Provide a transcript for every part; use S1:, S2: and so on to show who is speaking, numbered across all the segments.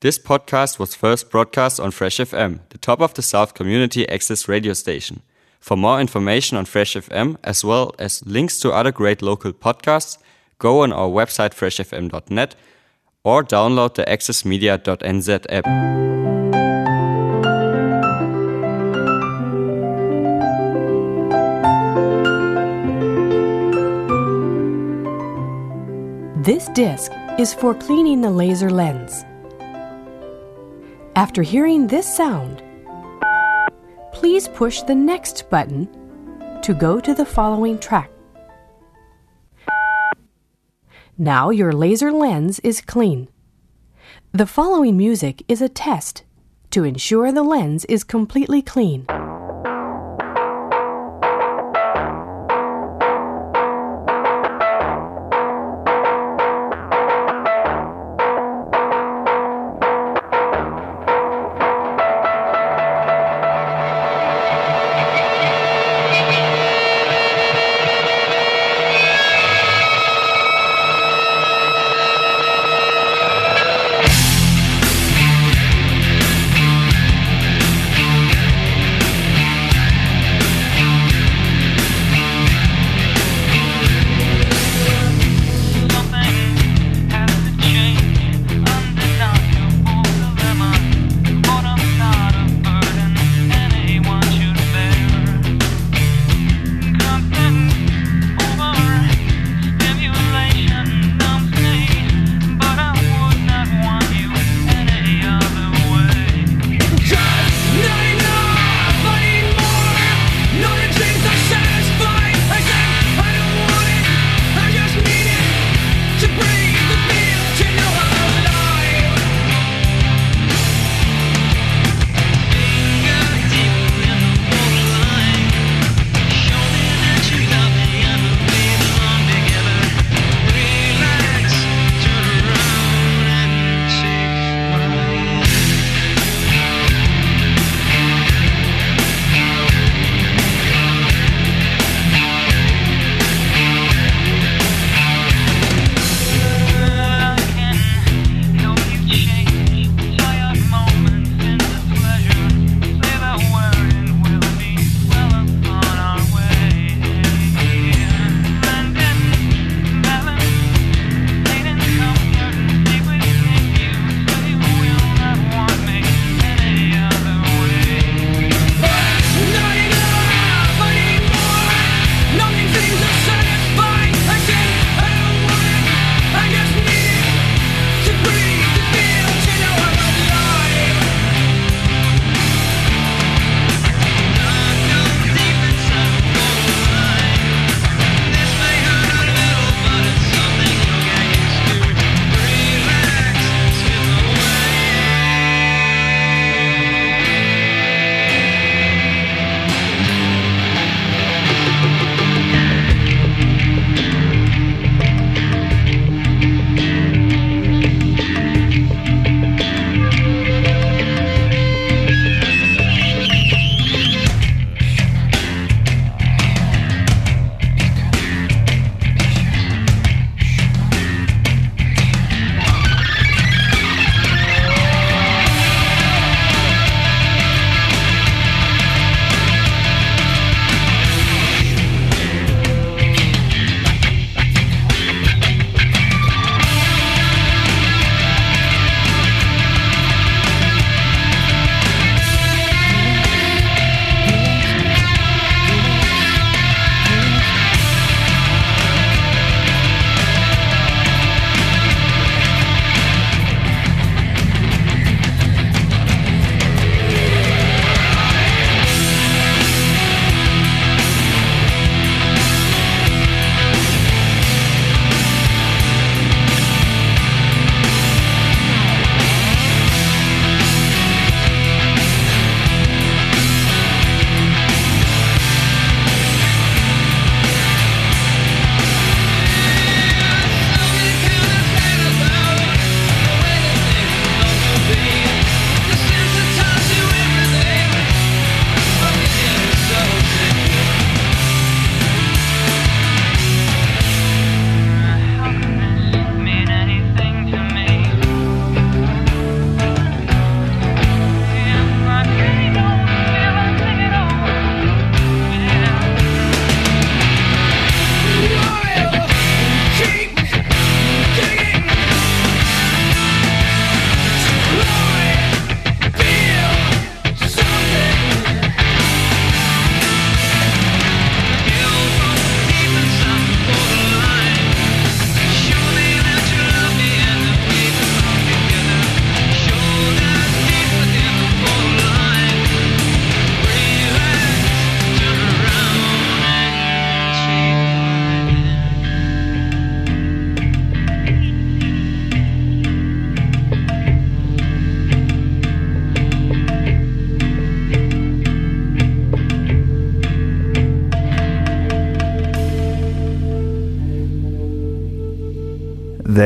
S1: This podcast was first broadcast on Fresh FM, the top of the South community access radio station. For more information on Fresh FM, as well as links to other great local podcasts, go on our website freshfm.net or download the accessmedia.nz app.
S2: This disc is for cleaning the laser lens. After hearing this sound, please push the next button to go to the following track. Now your laser lens is clean. The following music is a test to ensure the lens is completely clean.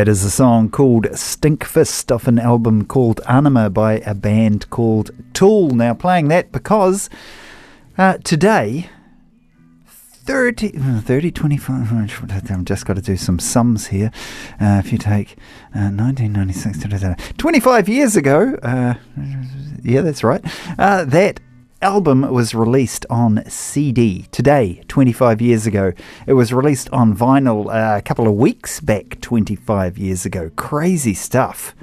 S3: That is a song called Stinkfist off an album called Anima by a band called Tool. Now, playing that because uh, today, 30, uh, 30, 25, I've just got to do some sums here. Uh, if you take uh, 1996, 25 years ago, uh, yeah, that's right, uh, that album was released on CD today, 25 years ago. It was released on vinyl uh, a couple of weeks back, 25 years ago. Crazy stuff.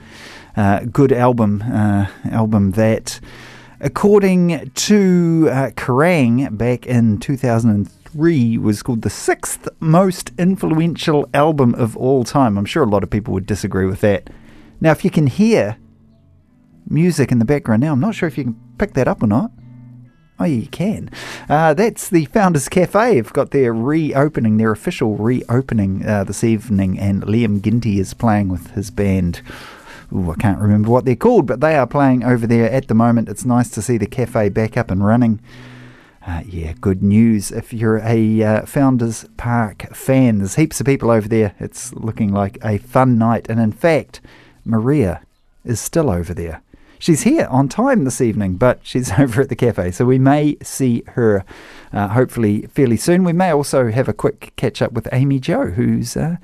S3: Uh, good album, uh, album that, according to uh, Kerrang, back in 2003, was called the sixth most influential album of all time. I'm sure a lot of people would disagree with that. Now, if you can hear music in the background now, I'm not sure if you can pick that up or not. Oh, you can. Uh, that's the Founders Cafe. They've got their reopening, their official reopening uh, this evening, and Liam Ginty is playing with his band. Ooh, I can't remember what they're called, but they are playing over there at the moment. It's nice to see the cafe back up and running. Uh, yeah, good news. If you're a uh, Founders Park fan, there's heaps of people over there. It's looking like a fun night. And in fact, Maria is still over there. She's here on time this evening, but she's over at the cafe, so we may see her uh, hopefully fairly soon. We may also have a quick catch up with Amy Joe, who's. Uh,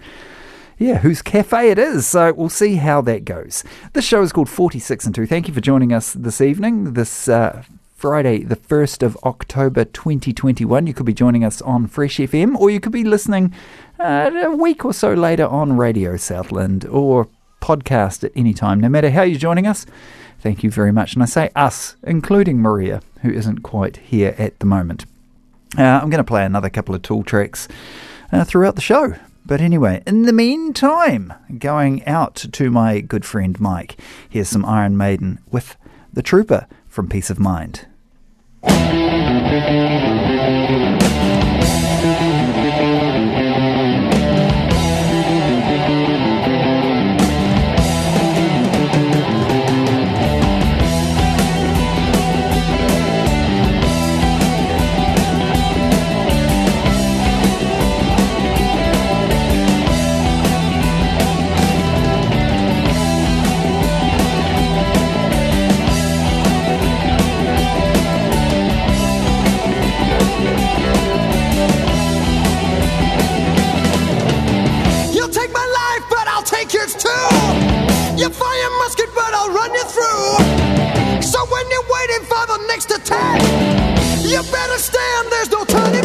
S3: yeah, whose cafe it is. So we'll see how that goes. This show is called 46 and 2. Thank you for joining us this evening, this uh, Friday, the 1st of October 2021. You could be joining us on Fresh FM, or you could be listening uh, a week or so later on Radio Southland or podcast at any time, no matter how you're joining us. Thank you very much. And I say us, including Maria, who isn't quite here at the moment. Uh, I'm going to play another couple of tool tracks uh, throughout the show. But anyway, in the meantime, going out to my good friend Mike, here's some Iron Maiden with The Trooper from Piece of Mind.
S4: The next attack, you better stand, there's no turning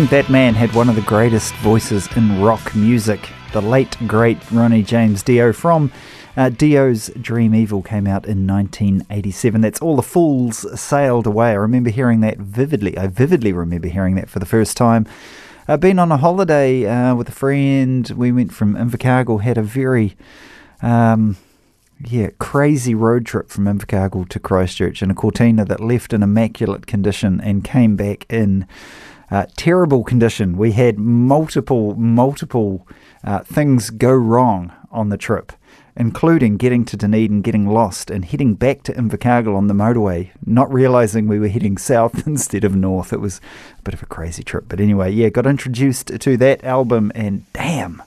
S3: Think that man had one of the greatest voices in rock music. The late, great Ronnie James Dio from uh, Dio's Dream Evil came out in 1987. That's All the Fools Sailed Away. I remember hearing that vividly. I vividly remember hearing that for the first time. I've been on a holiday uh, with a friend. We went from Invercargill, had a very um, yeah, crazy road trip from Invercargill to Christchurch in a Cortina that left in immaculate condition and came back in uh, terrible condition. We had multiple, multiple uh, things go wrong on the trip, including getting to Dunedin, getting lost, and heading back to Invercargill on the motorway, not realizing we were heading south instead of north. It was a bit of a crazy trip. But anyway, yeah, got introduced to that album, and damn,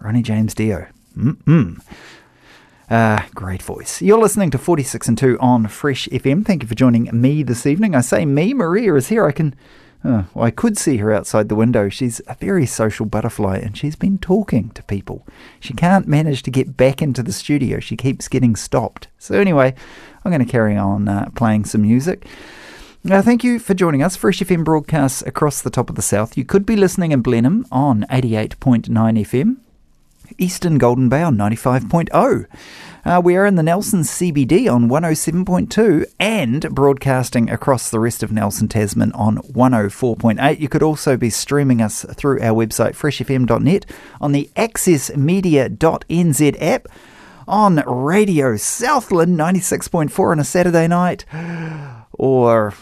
S3: Ronnie James Dio. Mm-mm. Uh, great voice. You're listening to 46 and 2 on Fresh FM. Thank you for joining me this evening. I say me, Maria is here. I can, uh, well, I could see her outside the window. She's a very social butterfly and she's been talking to people. She can't manage to get back into the studio. She keeps getting stopped. So, anyway, I'm going to carry on uh, playing some music. Now, thank you for joining us. Fresh FM broadcasts across the top of the south. You could be listening in Blenheim on 88.9 FM. Eastern Golden Bay on 95.0. Uh, we are in the Nelson CBD on 107.2 and broadcasting across the rest of Nelson Tasman on 104.8. You could also be streaming us through our website freshfm.net on the accessmedia.nz app on Radio Southland 96.4 on a Saturday night or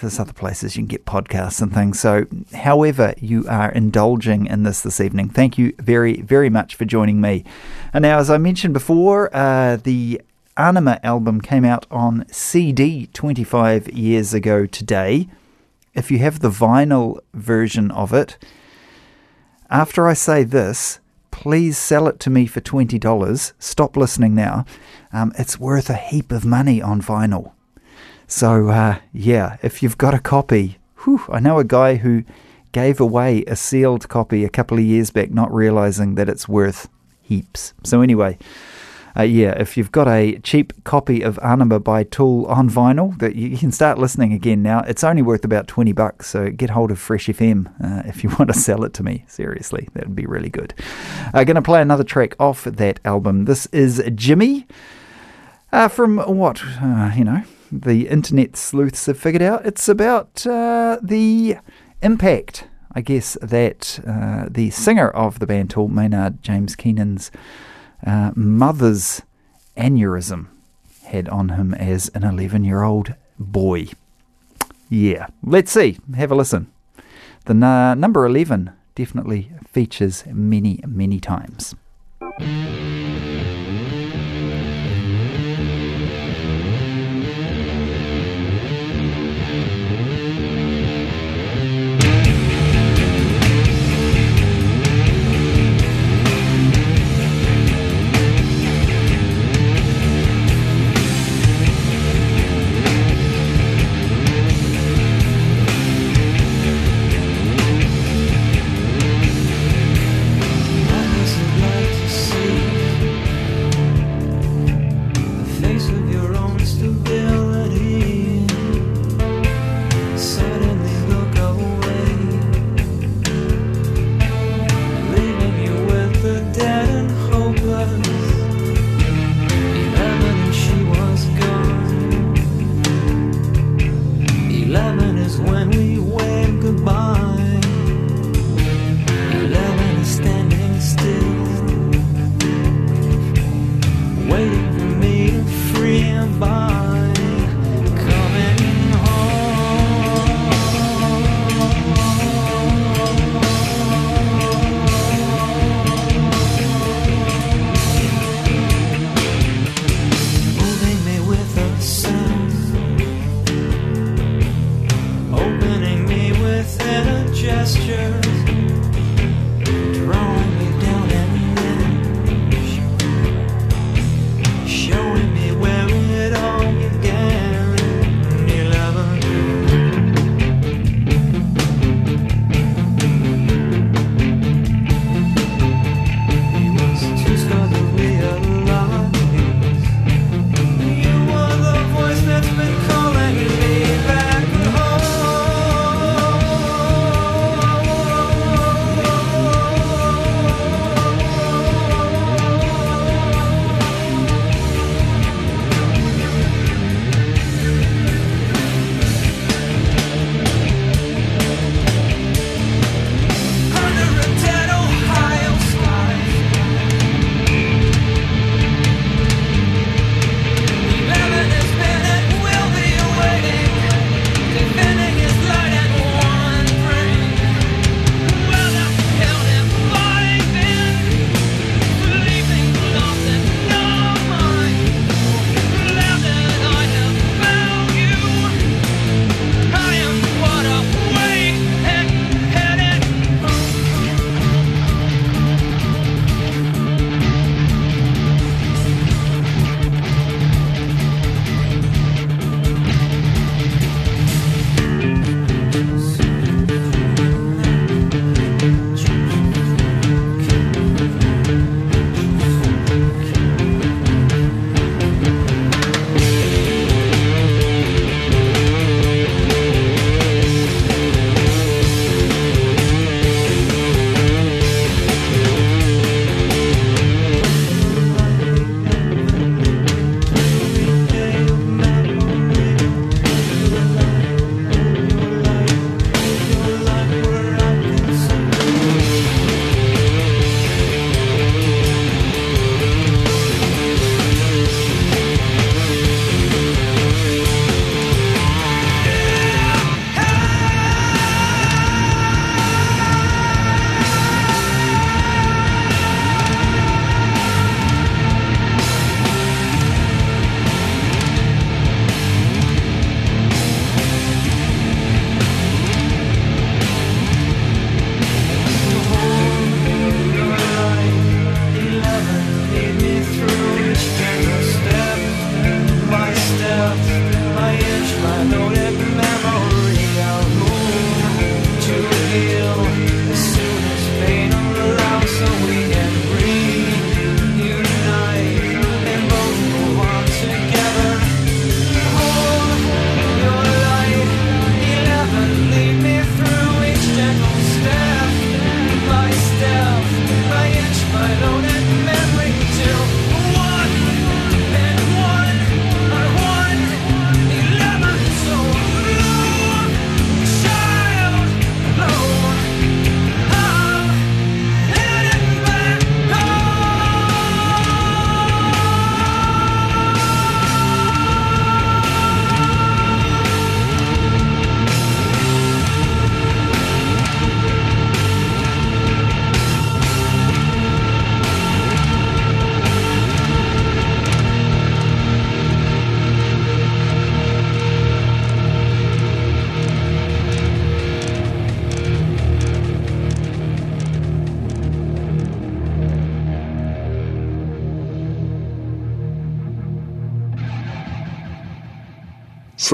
S3: there's other places you can get podcasts and things. So, however you are indulging in this this evening, thank you very, very much for joining me. And now, as I mentioned before, uh, the Anima album came out on CD 25 years ago today. If you have the vinyl version of it, after I say this, please sell it to me for $20. Stop listening now. Um, it's worth a heap of money on vinyl. So, uh, yeah, if you've got a copy, whew, I know a guy who gave away a sealed copy a couple of years back, not realizing that it's worth heaps. So, anyway, uh, yeah, if you've got a cheap copy of Anima by Tool on vinyl, that you can start listening again now. It's only worth about 20 bucks, so get hold of Fresh FM uh, if you want to sell it to me. Seriously, that would be really good. I'm going to play another track off that album. This is Jimmy. Uh, from what, uh, you know, the internet sleuths have figured out. It's about uh, the impact, I guess, that uh, the singer of the band Tool, Maynard James Keenan's uh, mother's aneurysm had on him as an 11 year old boy. Yeah, let's see. Have a listen. The number 11 definitely features many, many times.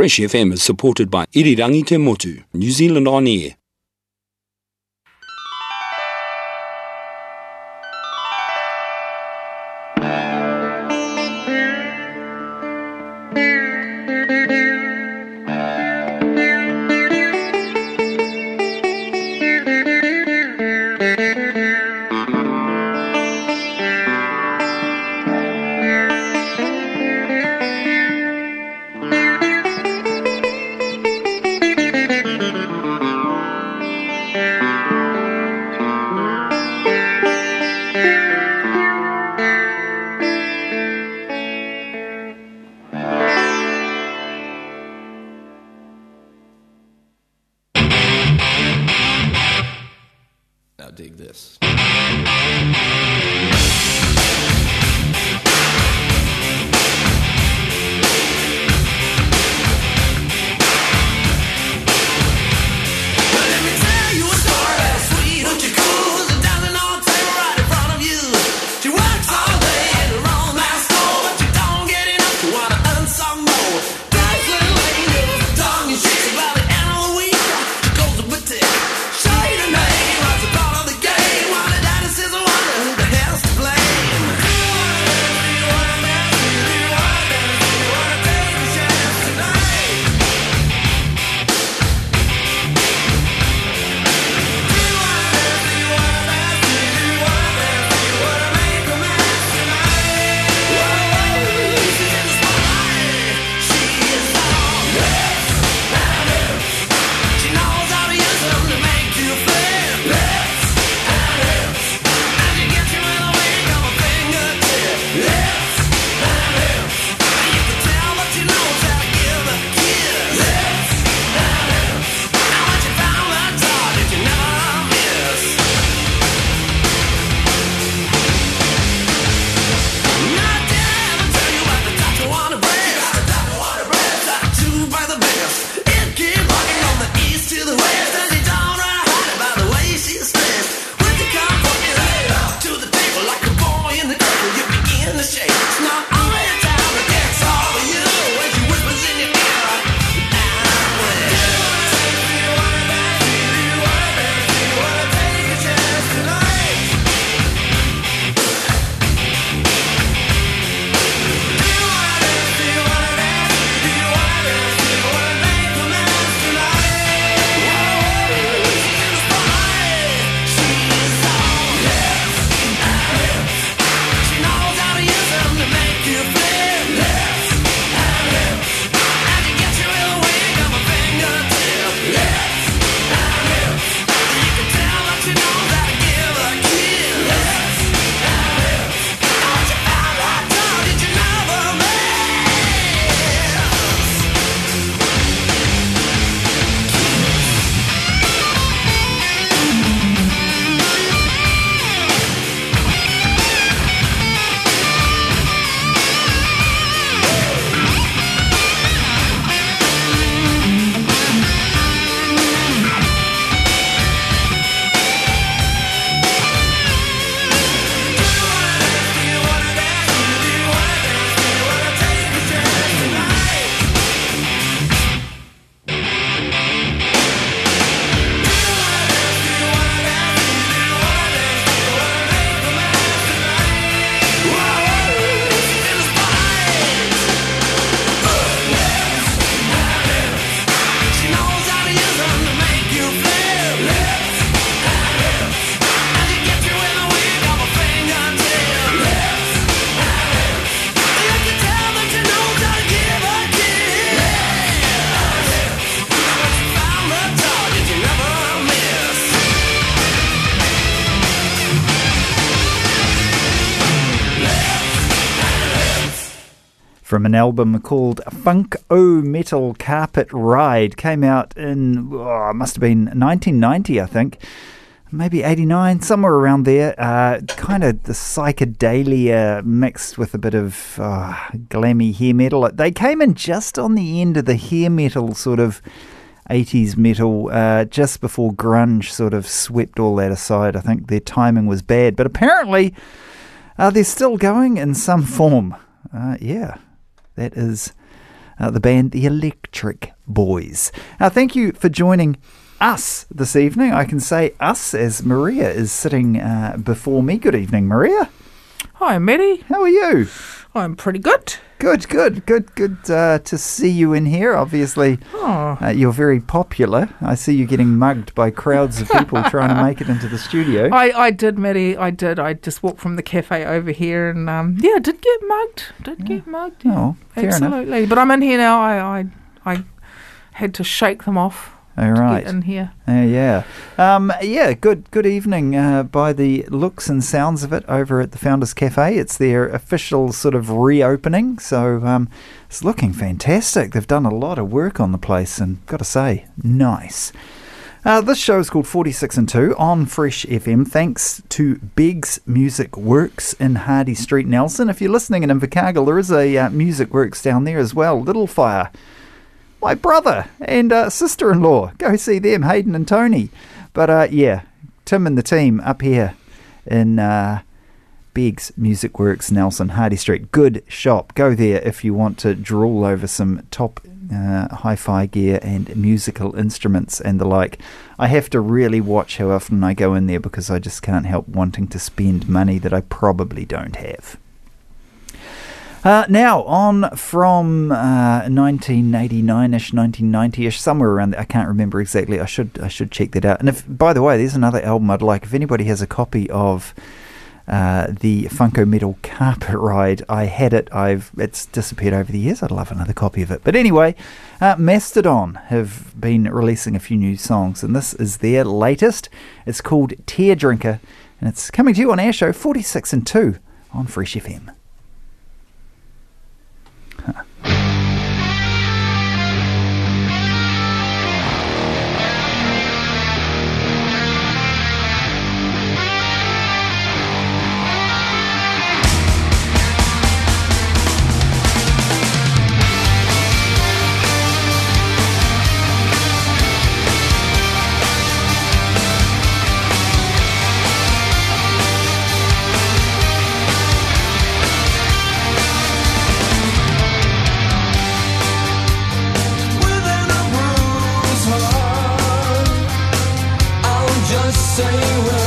S5: Fresh FM is supported by Irirangi Te Motu, New Zealand On Air,
S3: from an album called Funk O Metal Carpet Ride. Came out in, oh, must have been 1990, I think maybe 89, somewhere around there. Uh, kind of the psychedelia mixed with a bit of uh, glammy hair metal. They came in just on the end of the hair metal sort of 80s metal, uh, just before grunge sort of swept all that aside. I think their timing was bad, but apparently uh, they're still going in some form. Uh, yeah, that is uh, the band The Electric Boys. Now, thank you for joining us this evening. I can say us as Maria is sitting uh, before me. Good evening, Maria.
S6: Hi, Maddie.
S3: How are you?
S6: I'm pretty good.
S3: Good, good, good, good uh, to see you in here. Obviously,
S6: Oh,
S3: uh, you're very popular. I see you getting mugged by crowds of people trying to make it into the studio.
S6: I, I did, Matty. I did. I just walked from the cafe over here and, um, yeah, did get mugged. Did get mugged. yeah.
S3: Oh, fair enough.
S6: Absolutely. But I'm in here now. I, I, I had to shake them off
S3: All
S6: to
S3: right.
S6: in here.
S3: Uh, yeah. Um, yeah, good good evening uh, by the looks and sounds of it over at the Founders Cafe. It's their official sort of reopening, so um, it's looking fantastic. They've done a lot of work on the place, and got to say, nice. Uh, this show is called 46 and 2 on Fresh FM, thanks to Biggs Music Works in Hardy Street, Nelson. If you're listening in Invercargill, there is a uh, Music Works down there as well, Little Fire my brother and uh, sister in law. Go see them, Hayden and Tony. But uh, yeah, Tim and the team up here in uh, Biggs Music Works, Nelson, Hardy Street. Good shop. Go there if you want to drool over some top uh, hi fi gear and musical instruments and the like. I have to really watch how often I go in there because I just can't help wanting to spend money that I probably don't have. Uh, now, on from uh, 1989-ish, 1990-ish, somewhere around there. I can't remember exactly. I should I should check that out. And if, by the way, there's another album I'd like. If anybody has a copy of uh, the Funk-O-Metal Carpet Ride, I had it. I've it's disappeared over the years. I'd love another copy of it. But anyway, uh, Mastodon have been releasing a few new songs, and this is their latest. It's called Tear Drinker, and it's coming to you on Air Show 46 and 2 on Fresh FM.
S7: Say when,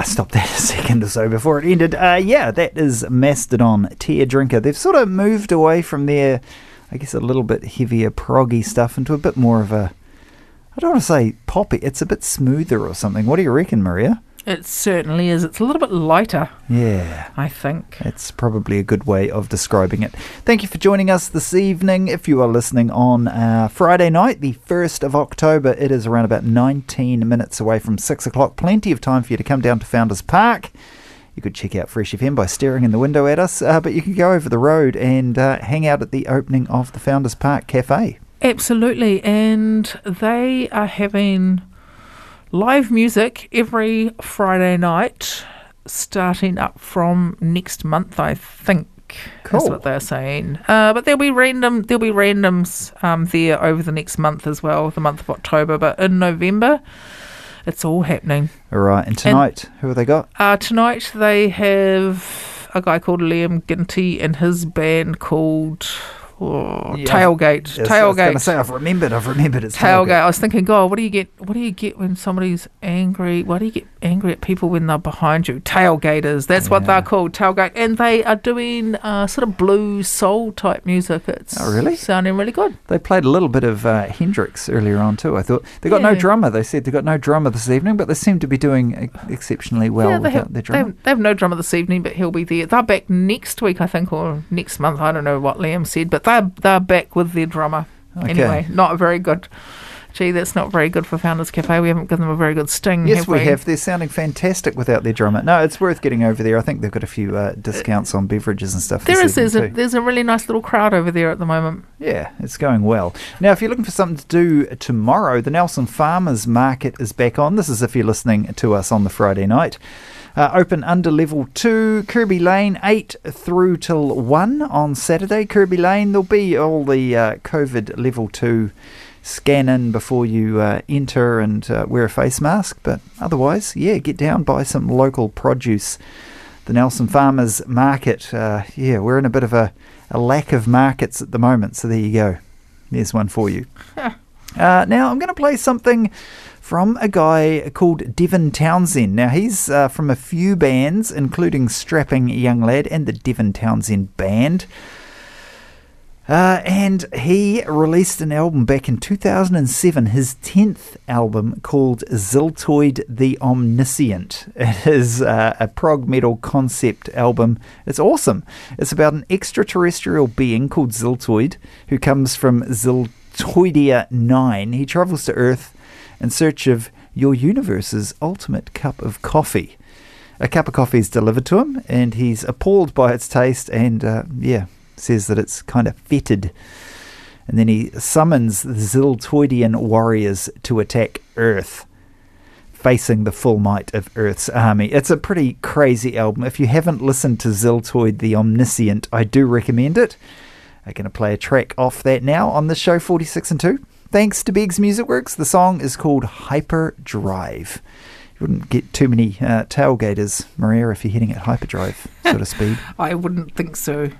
S3: uh, stop that a second or so before it ended. Uh, yeah, that is Mastodon Tear Drinker. They've sort of moved away from their, I guess, a little bit heavier proggy stuff into a bit more of a, I don't want to say poppy, it's a bit smoother or something. What do you reckon, Maria?
S6: It certainly is. It's a little bit lighter,
S3: Yeah.
S6: I think.
S3: It's probably a good way of describing it. Thank you for joining us this evening. If you are listening on uh, Friday night, the 1st of October, it is around about 19 minutes away from 6 o'clock. Plenty of time for you to come down to Founders Park. You could check out Fresh FM by staring in the window at us, uh, but you can go over the road and uh, hang out at the opening of the Founders Park Cafe.
S6: Absolutely. And they are having live music every Friday night, starting up from next month, I think.
S3: Cool.
S6: That's what they're saying. Uh, but there'll be random there'll be randoms um, there over the next month as well, the month of October. But in November, it's all happening.
S3: All right, and tonight, who have they got?
S6: Uh, tonight they have a guy called Liam Ginty and his band called oh,
S3: Yeah,
S6: Tailgate.
S3: Yes, I was going
S6: Tailgate.
S3: to say, I've remembered, I've remembered it's
S6: Tailgate.
S3: Tailgate.
S6: I was thinking, God, what do you get? What do you get when somebody's angry? Why do you get angry at people when they're behind you? Tailgaters. That's what they're called. Tailgate, and they are doing uh, sort of blues soul type music. It's
S3: Oh, really?
S6: sounding really good.
S3: They played a little bit of uh, Hendrix earlier on too. I thought they got no drummer. They said they got no drummer this evening, but they seem to be doing exceptionally well
S6: yeah, they
S3: without
S6: have,
S3: their
S6: they,
S3: drummer.
S6: have, they have no drummer this evening, but he'll be there. They're back next week, I think, or next month. I don't know what Liam said, but they're they're back with their drummer.
S3: Okay.
S6: Anyway, not a very good. Gee, that's not very good for Founders Cafe. We haven't given them a very good sting.
S3: Yes,
S6: have
S3: we have. They're sounding fantastic without their drummer. No, it's worth getting over there. I think they've got a few uh, discounts on beverages and stuff.
S6: There is there's a, there's a really nice little crowd over there at the moment.
S3: Yeah, it's going well. Now, if you're looking for something to do tomorrow, the Nelson Farmers Market is back on. This is if you're listening to us on the Friday night. Uh, open under level two, Kirby Lane, 8 through till 1 on Saturday. Kirby Lane, there'll be all the uh, COVID level 2 scan in before you uh, enter and uh, wear a face mask. But otherwise, yeah, get down, buy some local produce. The Nelson Farmers Market, uh, yeah, we're in a bit of a, a lack of markets at the moment, so there you go. There's one for you. uh, now, I'm going to play something from a guy called Devin Townsend. Now, he's uh, from a few bands, including Strapping Young Lad and the Devin Townsend Band. Uh, and he released an album back in 2007, his 10th album called Ziltoid the Omniscient. It is uh, a prog metal concept album. It's awesome. It's about an extraterrestrial being called Ziltoid who comes from Ziltoidia 9. He travels to Earth in search of your universe's ultimate cup of coffee. A cup of coffee is delivered to him, and he's appalled by its taste and, uh, yeah, says that it's kind of fetid. And then he summons the Ziltoidian warriors to attack Earth, facing the full might of Earth's army. It's a pretty crazy album. If you haven't listened to Ziltoid the Omniscient, I do recommend it. I'm going to play a track off that now on the show 46 and 2. Thanks to Biggs Music Works. The song is called Hyperdrive. You wouldn't get too many uh, tailgaters, Maria, if you're hitting at hyperdrive sort of speed.
S6: I wouldn't think so.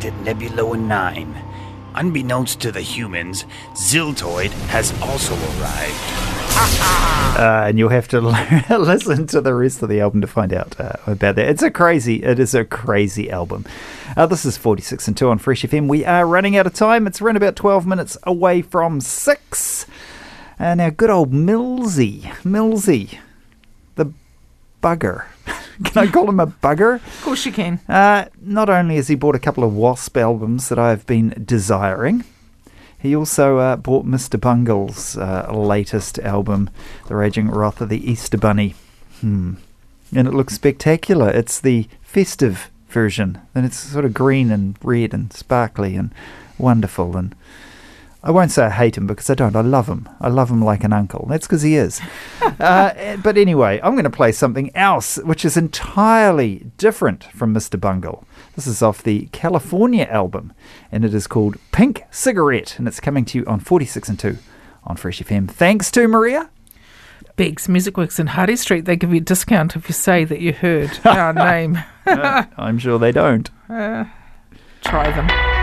S8: Arrived at Nebula 9. Unbeknownst to the humans, Ziltoid has also arrived.
S3: Uh, and you'll have to listen to the rest of the album to find out uh, about that. It's a crazy, it is a crazy album. Uh, this is 46 and 2 on Fresh FM. We are running out of time. It's around about 12 minutes away from 6. And our good old Millsy, Millsy, the bugger. Can I call him a bugger?
S6: Of course you can.
S3: Uh, not only has he bought a couple of Wasp albums that I've been desiring, he also uh, bought Mr. Bungle's uh, latest album, The Raging Wrath of the Easter Bunny. Hmm. And it looks spectacular. It's the festive version, and it's sort of green and red and sparkly and wonderful. And I won't say I hate him because I don't. I love him. I love him like an uncle. That's because he is. uh, but anyway, I'm going to play something else, which is entirely different from Mr. Bungle. This is off the California album, and it is called Pink Cigarette, and it's coming to you on 46 and 2 on Fresh FM. Thanks to Maria.
S6: Biggs Music Works in Hardy Street. They give you a discount if you say that you heard our name.
S3: I'm sure they don't.
S6: Uh, try them.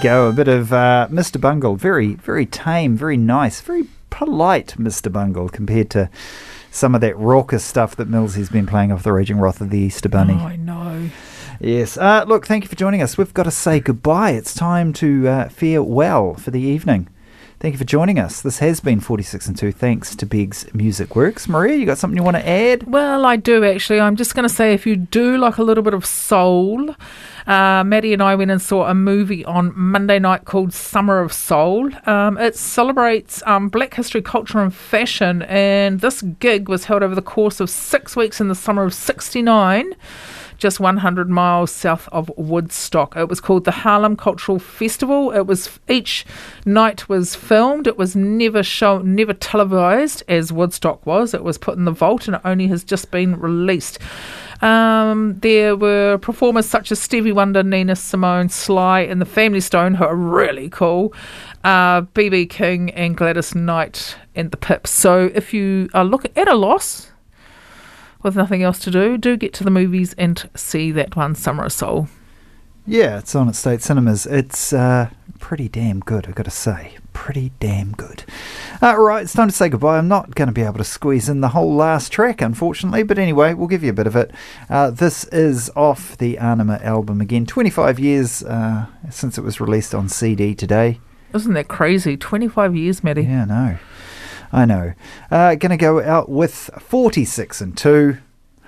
S3: Go. A bit of uh, Mr. Bungle. Very, very tame, very nice, very polite Mr. Bungle compared to some of that raucous stuff that Millsy's been playing off the Raging Wrath of the Easter Bunny.
S6: Oh, I know.
S3: Yes. Uh, look, thank you for joining us. We've got to say goodbye. It's time to uh, farewell for the evening. Thank you for joining us. This has been 46 and 2. Thanks to Biggs Music Works. Maria, you got something you want to add?
S6: Well, I do actually. I'm just going to say if you do like a little bit of soul, uh, Maddie and I went and saw a movie on Monday night called Summer of Soul. Um, it celebrates um, black history, culture, and fashion, and this gig was held over the course of six weeks in the summer of 69 just 100 miles south of Woodstock. It was called the Harlem Cultural Festival. It was each night was filmed. It was never shown, never televised as Woodstock was. It was put in the vault, and it only has just been released. Um, there were performers such as Stevie Wonder, Nina Simone, Sly, and the Family Stone, who are really cool. Uh, BB King and Gladys Knight and the Pips. So if you are looking at a loss with nothing else to do, do get to the movies and see that one, Summer of Soul.
S3: Yeah, it's on at State Cinemas. It's uh, pretty damn good, I've got to say. Pretty damn good. Uh, right, it's time to say goodbye. I'm not going to be able to squeeze in the whole last track, unfortunately, but anyway, we'll give you a bit of it. Uh, this is off the Ænima album again. 25 years uh, since it was released on CD today.
S6: Isn't that crazy? 25 years, Maddie.
S3: Yeah, I know. I know. Uh, going to go out with 46 and 2.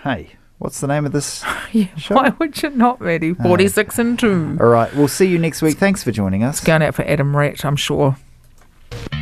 S3: Hey, what's the name of this?
S6: Yeah, why would you not, Maddie? 46 and 2.
S3: All right, we'll see you next week. Thanks for joining us.
S6: Going out for Adam Rat, I'm sure.
S7: Thank